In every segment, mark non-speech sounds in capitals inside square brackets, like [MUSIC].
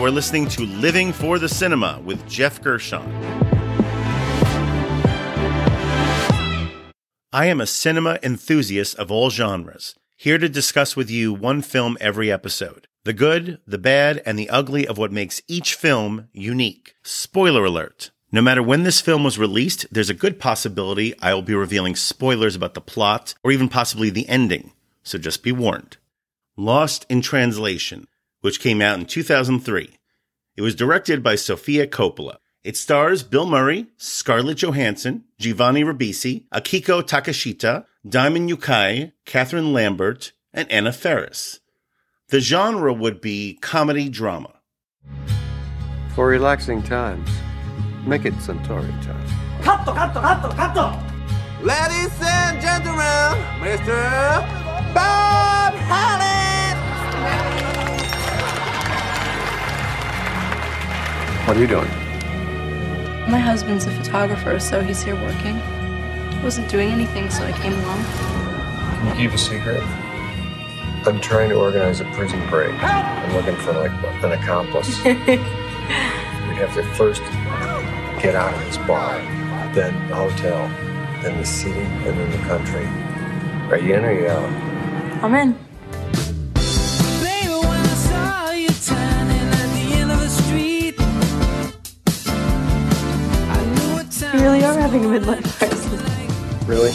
You are listening to Living for the Cinema with Geoff Gershon. I am a cinema enthusiast of all genres, here to discuss with you one film every episode. The good, the bad, and the ugly of what makes each film unique. Spoiler alert. No matter when this film was released, there's a good possibility I will be revealing spoilers about the plot or even possibly the ending, so just be warned. Lost in Translation, which came out in 2003. It was directed by Sofia Coppola. It stars Bill Murray, Scarlett Johansson, Giovanni Ribisi, Akiko Takeshita, Diamond Yukai, Catherine Lambert, and Anna Faris. The genre would be comedy drama. For relaxing times, make it Suntory time. Cutto, cutto, cutto, cutto! Ladies and gentlemen, Mr. Bob Holland! What are you doing? My husband's a photographer, so he's here working. I wasn't doing anything, so I came along. Can you keep a secret? I'm trying to organize a prison break. I'm looking for like an accomplice. [LAUGHS] we have to first get out of this bar, then the hotel, then the city, and then the country. Are you in or you out? I'm in. Really are having a midlife crisis. Really?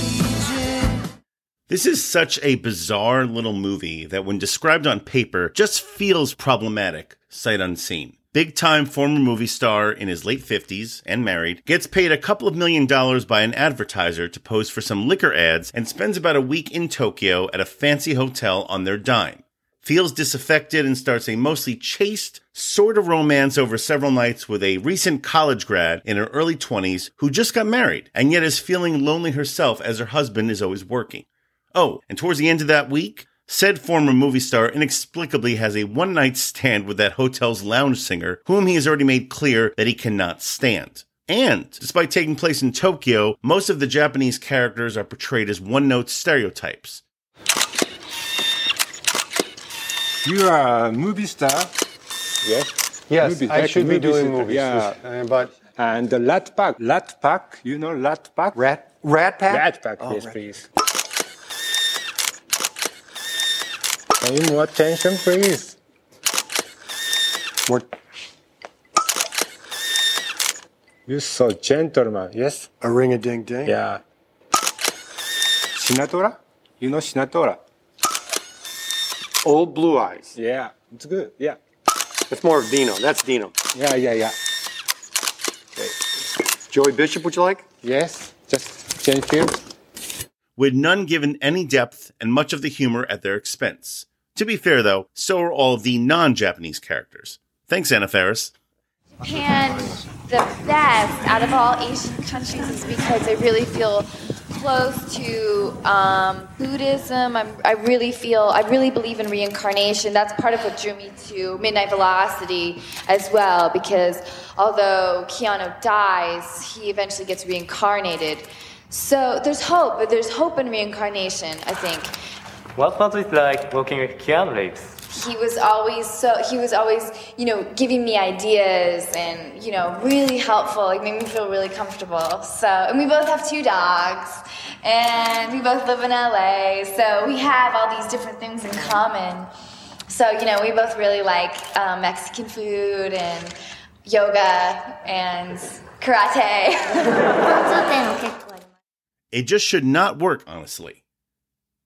This is such a bizarre little movie that, when described on paper, just feels problematic, sight unseen. Big time former movie star in his late 50s and married gets paid a couple of million dollars by an advertiser to pose for some liquor ads and spends about a week in Tokyo at a fancy hotel on their dime. Feels disaffected and starts a mostly chaste sort of romance over several nights with a recent college grad in her early 20s who just got married and yet is feeling lonely herself as her husband is always working. Oh, and towards the end of that week, said former movie star inexplicably has a one night stand with that hotel's lounge singer, whom he has already made clear that he cannot stand. And, despite taking place in Tokyo, most of the Japanese characters are portrayed as one note stereotypes. You are a movie star. Yes. Yes, Movie- I like should be doing star, movies. yeah. Uh, but And the Rat Pack. Rat Pack. You know Lat Pack? Rat Rat Pack? Rat Pack, Oh, yes, Rat- please. Pay more attention, please. More You're so gentleman, yes? a ring a ding ding. Yeah. Sinatra? You know Sinatra? Old Blue Eyes. Yeah, it's good. Yeah. That's more of Dino. That's Dino. Yeah, yeah, yeah. Okay. Joey Bishop, would you like? Yes, just change field. with none given any depth and much of the humor at their expense. To be fair, though, so are all of the non Japanese characters. Thanks, Anna Faris. And the best out of all Asian countries is because I really feel close to um, Buddhism. I'm, I really feel, I really believe in reincarnation. That's part of what drew me to Midnight Velocity as well, because although Keanu dies, he eventually gets reincarnated. So there's hope, but there's hope in reincarnation, I think What was it like working with Keanu Reeves? He was always so he was always you know giving me ideas and you know really helpful like made me feel really comfortable. So and we both have two dogs and we both live in la so we have all these different things in common. So you know we both really like um, mexican food and yoga and karate. [LAUGHS] It just should not work, honestly.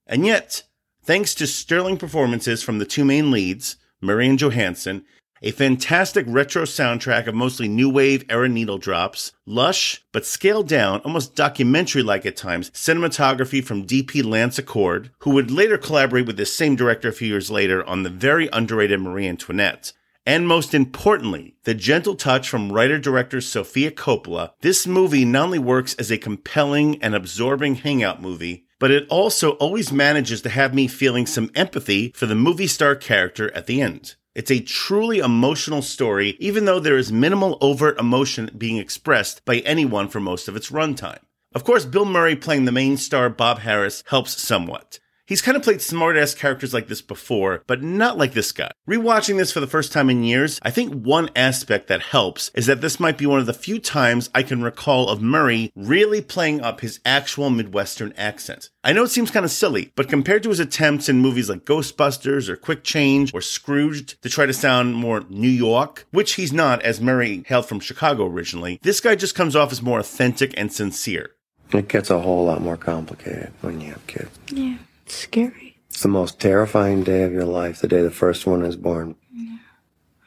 And yet, thanks to sterling performances from the two main leads, Murray and Johansson, a fantastic retro soundtrack of mostly new wave era needle drops, lush but scaled down, almost documentary like at times, cinematography from DP Lance Acord, who would later collaborate with this same director a few years later on the very underrated Marie Antoinette. And most importantly, the gentle touch from writer director Sofia Coppola, this movie not only works as a compelling and absorbing hangout movie, but it also always manages to have me feeling some empathy for the movie star character at the end. It's a truly emotional story, even though there is minimal overt emotion being expressed by anyone for most of its runtime. Of course, Bill Murray playing the main star Bob Harris helps somewhat. He's kind of played smart-ass characters like this before, but not like this guy. Rewatching this for the first time in years, I think one aspect that helps is that this might be one of the few times I can recall of Murray really playing up his actual Midwestern accent. I know it seems kind of silly, but compared to his attempts in movies like Ghostbusters or Quick Change or Scrooged to try to sound more New York, which he's not as Murray hailed from Chicago originally, this guy just comes off as more authentic and sincere. It gets a whole lot more complicated when you have kids. Yeah, it's scary. It's the most terrifying day of your life, the day the first one is born. Yeah.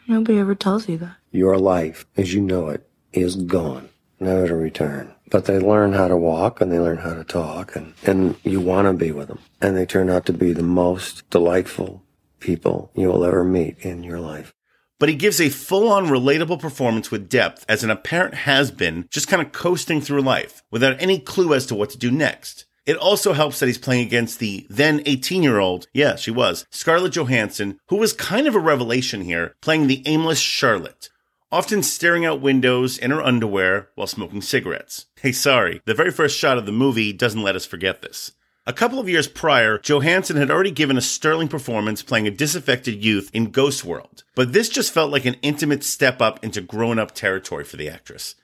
Nobody ever tells you that. Your life, as you know it, is gone, never to return. But they learn how to walk and they learn how to talk, and, and you want to be with them. And they turn out to be the most delightful people you will ever meet in your life. but he gives a full on relatable performance with depth as an apparent has been, just kind of coasting through life without any clue as to what to do next. It also helps that he's playing against the then 18 year old, yeah, she was, Scarlett Johansson, who was kind of a revelation here, playing the aimless Charlotte, often staring out windows in her underwear while smoking cigarettes. Hey, sorry, the very first shot of the movie doesn't let us forget this. A couple of years prior, Johansson had already given a sterling performance playing a disaffected youth in Ghost World, but this just felt like an intimate step up into grown up territory for the actress.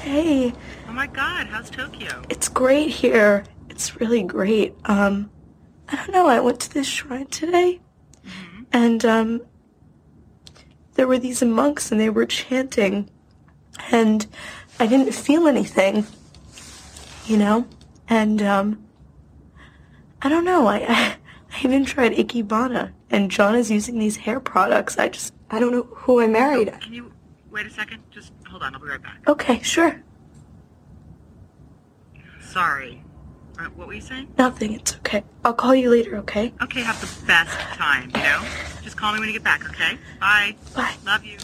Hey, Oh my god, how's Tokyo? it's great here. It's really great. Um, I don't know. I went to this shrine today, and um, there were these monks, and they were chanting, and I didn't feel anything, you know. And um, I don't know. I, I [LAUGHS] I even tried Ikebana, and John is using these hair products. I just I don't know who I married. Can you wait a second? Just hold on, I'll be right back. Okay, sure. Sorry. Uh, what were you saying? Nothing. It's okay. I'll call you later. Okay. Okay, have the best time, you know? Just call me when you get back, okay? Bye. Bye. Love you.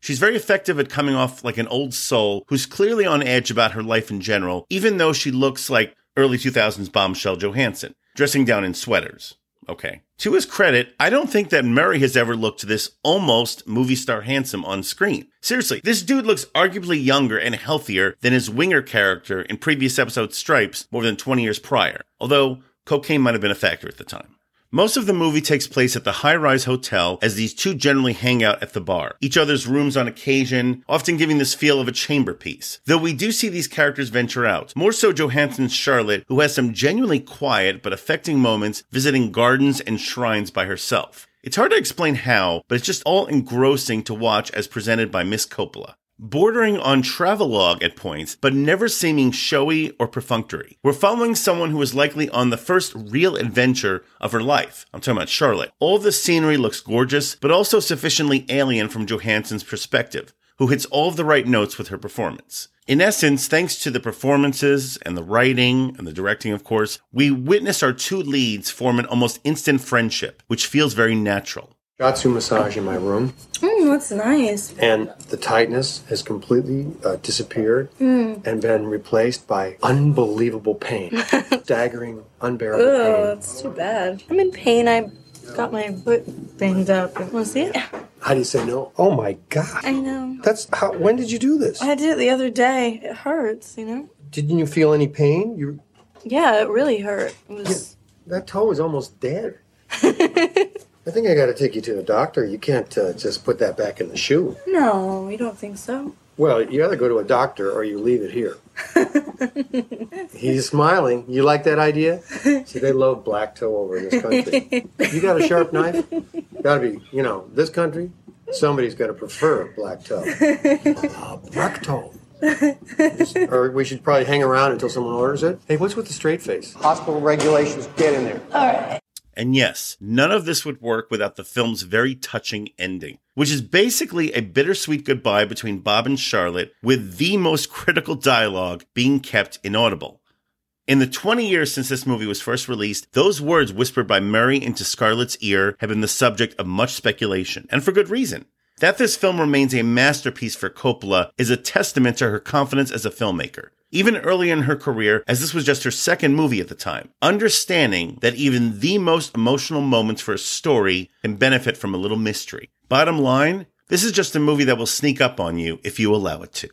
She's very effective at coming off like an old soul who's clearly on edge about her life in general, even though she looks like early 2000s bombshell Johansson, dressing down in sweaters. Okay. To his credit, I don't think that Murray has ever looked this almost movie star handsome on screen. Seriously, this dude looks arguably younger and healthier than his winger character in previous episode Stripes more than 20 years prior, although cocaine might have been a factor at the time. Most of the movie takes place at the high rise hotel as these two generally hang out at the bar, each other's rooms on occasion, often giving this feel of a chamber piece. Though we do see these characters venture out, more so Johansson's Charlotte, who has some genuinely quiet but affecting moments visiting gardens and shrines by herself. It's hard to explain how, but it's just all engrossing to watch as presented by Miss Coppola bordering on travelogue at points, but never seeming showy or perfunctory. We're following someone who is likely on the first real adventure of her life. I'm talking about Charlotte. All the scenery looks gorgeous, but also sufficiently alien from Johansson's perspective, who hits all of the right notes with her performance. In essence, thanks to the performances and the writing and the directing, of course, we witness our two leads form an almost instant friendship, which feels very natural. Shiatsu massage in my room, Mm, that's nice. and the tightness has completely uh, disappeared Mm. and been replaced by unbelievable pain, [LAUGHS] staggering, unbearable Ugh, pain. that's too bad. I'm in pain. I got my foot banged up. Want to see it? How do you say no? Oh my god! I know. That's how. When did you do this? I did it the other day. It hurts, you know? Didn't you feel any pain? You Yeah, it really hurt. It was. that toe is almost dead. [LAUGHS] I think I got to take you to a doctor. You can't uh, just put that back in the shoe. No, you don't think so? Well, you either go to a doctor or you leave it here. [LAUGHS] He's smiling. You like that idea? See, they love black toe over in this country. You got a sharp knife? Got to be, you know, this country. Somebody's got to prefer black toe. [LAUGHS] Uh, black toe. or we should probably hang around until someone orders it. Hey, what's with the straight face? Hospital regulations. Get in there. All right. And yes, none of this would work without the film's very touching ending, which is basically a bittersweet goodbye between Bob and Charlotte, with the most critical dialogue being kept inaudible. In the 20 years since this movie was first released, those words whispered by Murray into Scarlett's ear have been the subject of much speculation, and for good reason. That this film remains a masterpiece for Coppola is a testament to her confidence as a filmmaker. Even early in her career, as this was just her second movie at the time, understanding that even the most emotional moments for a story can benefit from a little mystery. Bottom line, this is just a movie that will sneak up on you if you allow it to.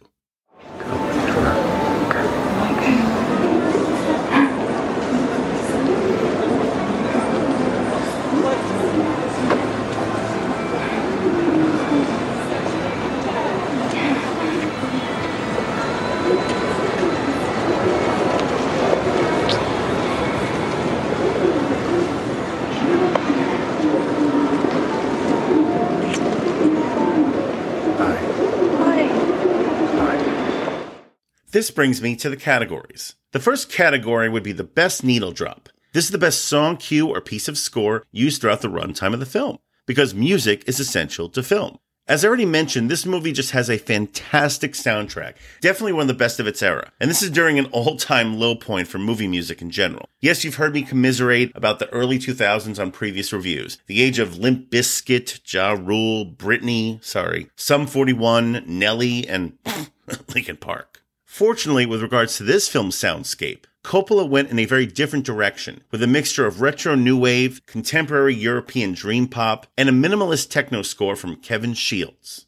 This brings me to the categories. The first category would be the best needle drop. This is the best song, cue, or piece of score used throughout the runtime of the film, because music is essential to film. As I already mentioned, this movie just has a fantastic soundtrack, definitely one of the best of its era. And this is during an all time low point for movie music in general. Yes, you've heard me commiserate about the early 2000s on previous reviews. The age of Limp Bizkit, Ja Rule, Britney, sorry, Sum 41, Nelly, and [LAUGHS] Linkin Park. Fortunately, with regards to this film's soundscape, Coppola went in a very different direction, with a mixture of retro new wave, contemporary European dream pop, and a minimalist techno score from Kevin Shields.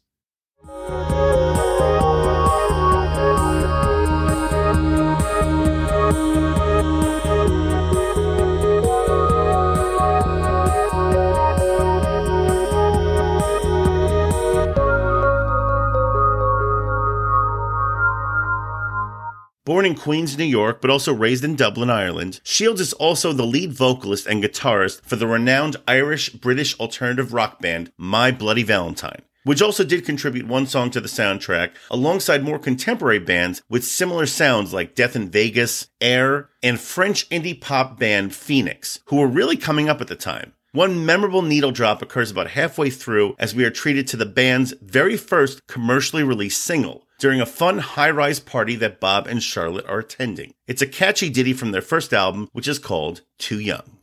Born in Queens, New York, but also raised in Dublin, Ireland, Shields is also the lead vocalist and guitarist for the renowned Irish British alternative rock band My Bloody Valentine, which also did contribute one song to the soundtrack alongside more contemporary bands with similar sounds like Death in Vegas, Air, and French indie pop band Phoenix, who were really coming up at the time. One memorable needle drop occurs about halfway through as we are treated to the band's very first commercially released single during a fun high rise party that Bob and Charlotte are attending. It's a catchy ditty from their first album, which is called Too Young.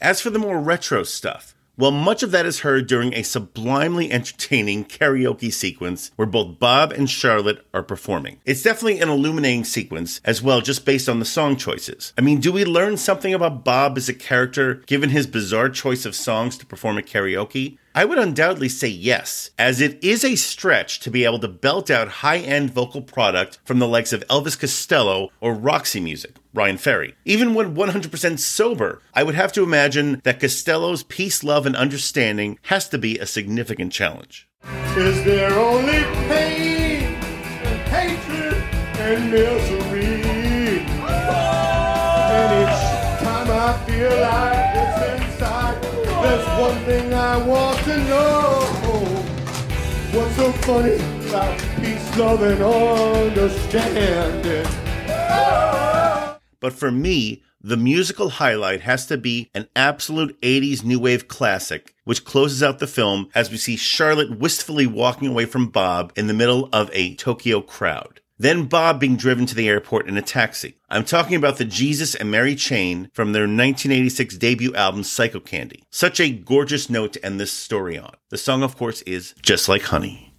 As for the more retro stuff, well, much of that is heard during a sublimely entertaining karaoke sequence where both Bob and Charlotte are performing. It's definitely an illuminating sequence as well, just based on the song choices. I mean, do we learn something about Bob as a character given his bizarre choice of songs to perform at karaoke? I would undoubtedly say yes, as it is a stretch to be able to belt out high end vocal product from the likes of Elvis Costello or Roxy Music, Bryan Ferry. Even when 100% sober, I would have to imagine that Costello's peace, love, and understanding has to be a significant challenge. Is there only pain and hatred and misery? And each time I feel like there's one thing I want to know. What's so funny about peace, love, and understanding? But for me, the musical highlight has to be an absolute 80s new wave classic, which closes out the film as we see Charlotte wistfully walking away from Bob in the middle of a Tokyo crowd. Then Bob being driven to the airport in a taxi. I'm talking about the Jesus and Mary Chain from their 1986 debut album Psychocandy. Such a gorgeous note to end this story on. The song, of course, is Just Like Honey.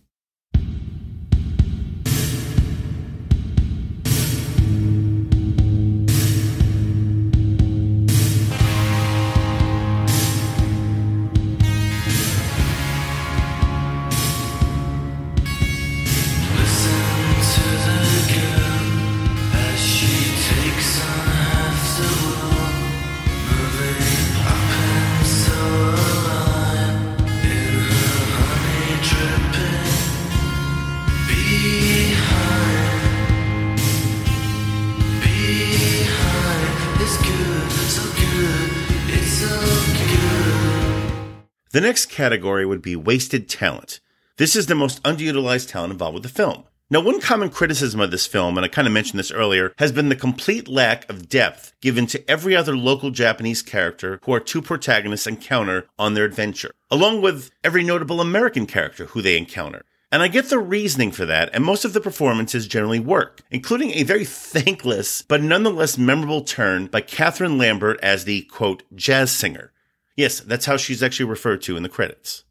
The next category would be wasted talent. This is the most underutilized talent involved with the film. Now, one common criticism of this film, and I kind of mentioned this earlier, has been the complete lack of depth given to every other local Japanese character who our two protagonists encounter on their adventure, along with every notable American character who they encounter. And I get the reasoning for that, and most of the performances generally work, including a very thankless but nonetheless memorable turn by Catherine Lambert as the quote, jazz singer. Yes, that's how she's actually referred to in the credits.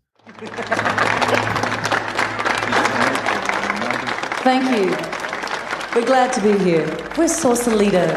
Thank you. We're glad to be here. We're Sausalito.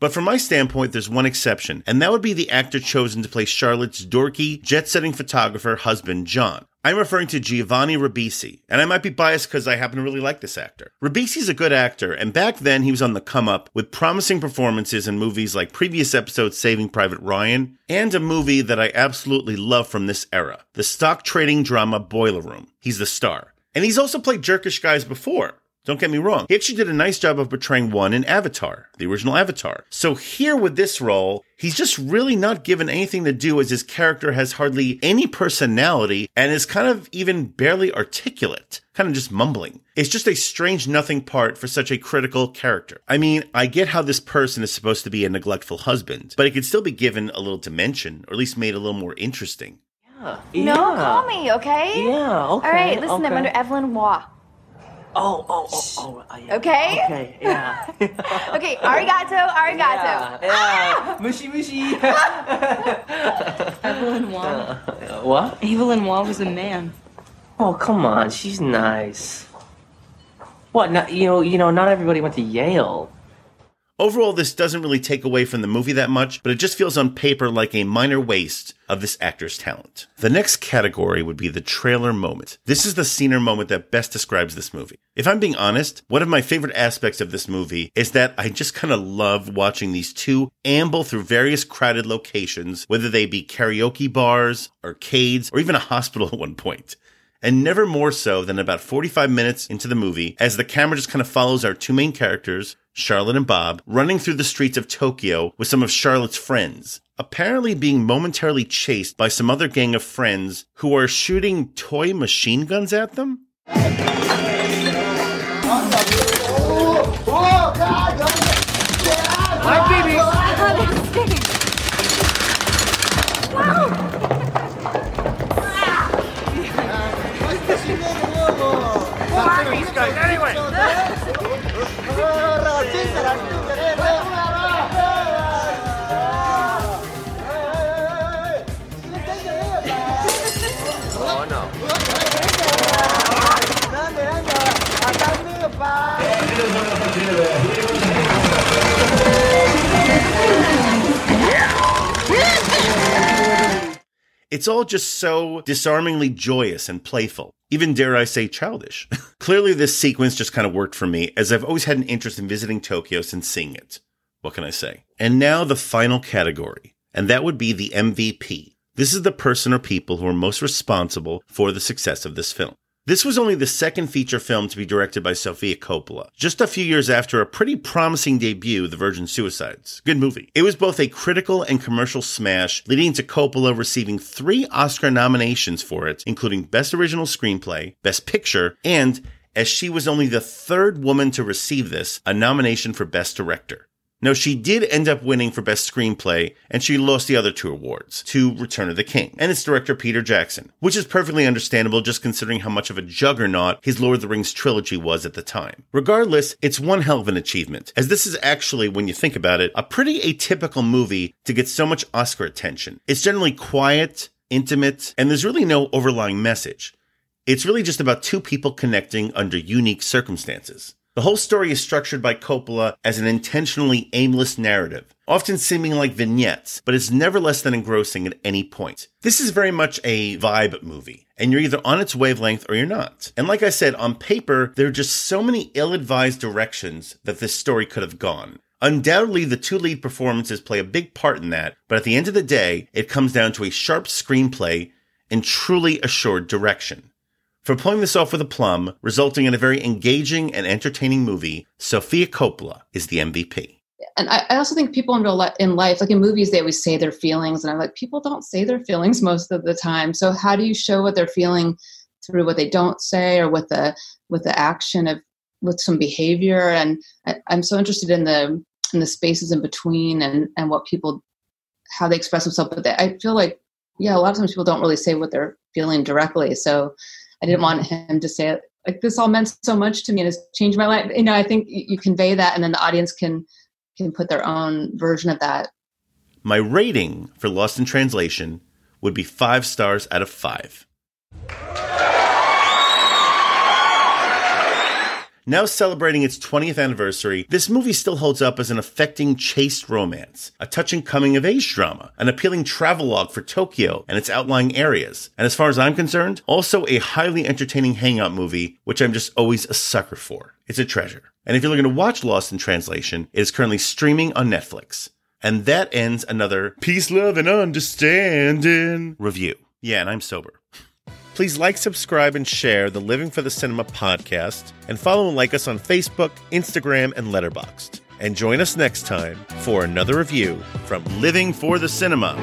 But from my standpoint, there's one exception, and that would be the actor chosen to play Charlotte's dorky, jet setting photographer husband, John. I'm referring to Giovanni Ribisi, and I might be biased because I happen to really like this actor. Ribisi's a good actor, and back then he was on the come up with promising performances in movies like previous episodes Saving Private Ryan, and a movie that I absolutely love from this era, the stock trading drama Boiler Room. He's the star. And he's also played jerkish guys before. Don't get me wrong. He actually did a nice job of portraying one in Avatar, the original Avatar. So here with this role, he's just really not given anything to do as his character has hardly any personality and is kind of even barely articulate, kind of just mumbling. It's just a strange nothing part for such a critical character. I mean, I get how this person is supposed to be a neglectful husband, but it could still be given a little dimension, or at least made a little more interesting. Yeah. No, Yeah. call me, okay? Yeah, okay, All right, listen, I'm under Evelyn Waugh. Oh, oh, oh, oh. uh, yeah. Okay? Okay, yeah. [LAUGHS] Okay, arigato, arigato. Yeah, yeah. Mushy, mushy. [LAUGHS] Evelyn Waugh. Uh, what? Evelyn Waugh was a man. Oh, come on. She's nice. What? Not, you know, you know, not everybody went to Yale. Overall, this doesn't really take away from the movie that much, but it just feels on paper like a minor waste of this actor's talent. The next category would be the trailer moment. This is the scene or moment that best describes this movie. If I'm being honest, one of my favorite aspects of this movie is that I just kind of love watching these two amble through various crowded locations, whether they be karaoke bars, arcades, or even a hospital [LAUGHS] at one point. and never more so than about 45 minutes into the movie as the camera just kind of follows our two main characters, Charlotte and Bob, running through the streets of Tokyo with some of Charlotte's friends, apparently being momentarily chased by some other gang of friends who are shooting toy machine guns at them. No. It's all just so disarmingly joyous and playful. Even dare I say childish. [LAUGHS] Clearly, this sequence just kind of worked for me, as I've always had an interest in visiting Tokyo since seeing it. What can I say? And now the final category, and that would be the MVP. This is the person or people who are most responsible for the success of this film. This was only the second feature film to be directed by Sofia Coppola, just a few years after a pretty promising debut, The Virgin Suicides. Good movie. It was both a critical and commercial smash, leading to Coppola receiving three Oscar nominations for it, including Best Original Screenplay, Best Picture, and, as she was only the third woman to receive this, a nomination for Best Director. No, she did end up winning for Best Screenplay, and she lost the other two awards to Return of the King and its director Peter Jackson, which is perfectly understandable just considering how much of a juggernaut his Lord of the Rings trilogy was at the time. Regardless, it's one hell of an achievement, as this is actually, when you think about it, a pretty atypical movie to get so much Oscar attention. It's generally quiet, intimate, and there's really no overlying message. It's really just about two people connecting under unique circumstances. The whole story is structured by Coppola as an intentionally aimless narrative, often seeming like vignettes, but it's never less than engrossing at any point. This is very much a vibe movie, and you're either on its wavelength or you're not. And like I said, on paper, there are just so many ill advised directions that this story could have gone. Undoubtedly, the two lead performances play a big part in that, but at the end of the day, it comes down to a sharp screenplay and truly assured direction. For pulling this off with a plum, resulting in a very engaging and entertaining movie, Sofia Coppola is the MVP. and I, I also think people in real life, in life, like in movies, they always say their feelings, and I'm like, people don't say their feelings most of the time. So how do you show what they're feeling through what they don't say, or with the with the action of with some behavior? And I, I'm so interested in the in the spaces in between and and what people how they express themselves. But they, I feel like yeah, a lot of times people don't really say what they're feeling directly. So I didn't want him to say it like this all meant so much to me and it's changed my life. You know, I think you convey that, and then the audience can can put their own version of that. My rating for Lost in Translation would be five stars out of five. Now celebrating its 20th anniversary, this movie still holds up as an affecting chaste romance, a touching coming of age drama, an appealing travelogue for Tokyo and its outlying areas, and as far as I'm concerned, also a highly entertaining hangout movie, which I'm just always a sucker for. It's a treasure. And if you're looking to watch Lost in Translation, it is currently streaming on Netflix. And that ends another Peace, Love, and Understanding review. Yeah, and I'm sober. [LAUGHS] Please like, subscribe, and share the Living for the Cinema podcast, and follow and like us on Facebook, Instagram, and Letterboxd. And join us next time for another review from Living for the Cinema.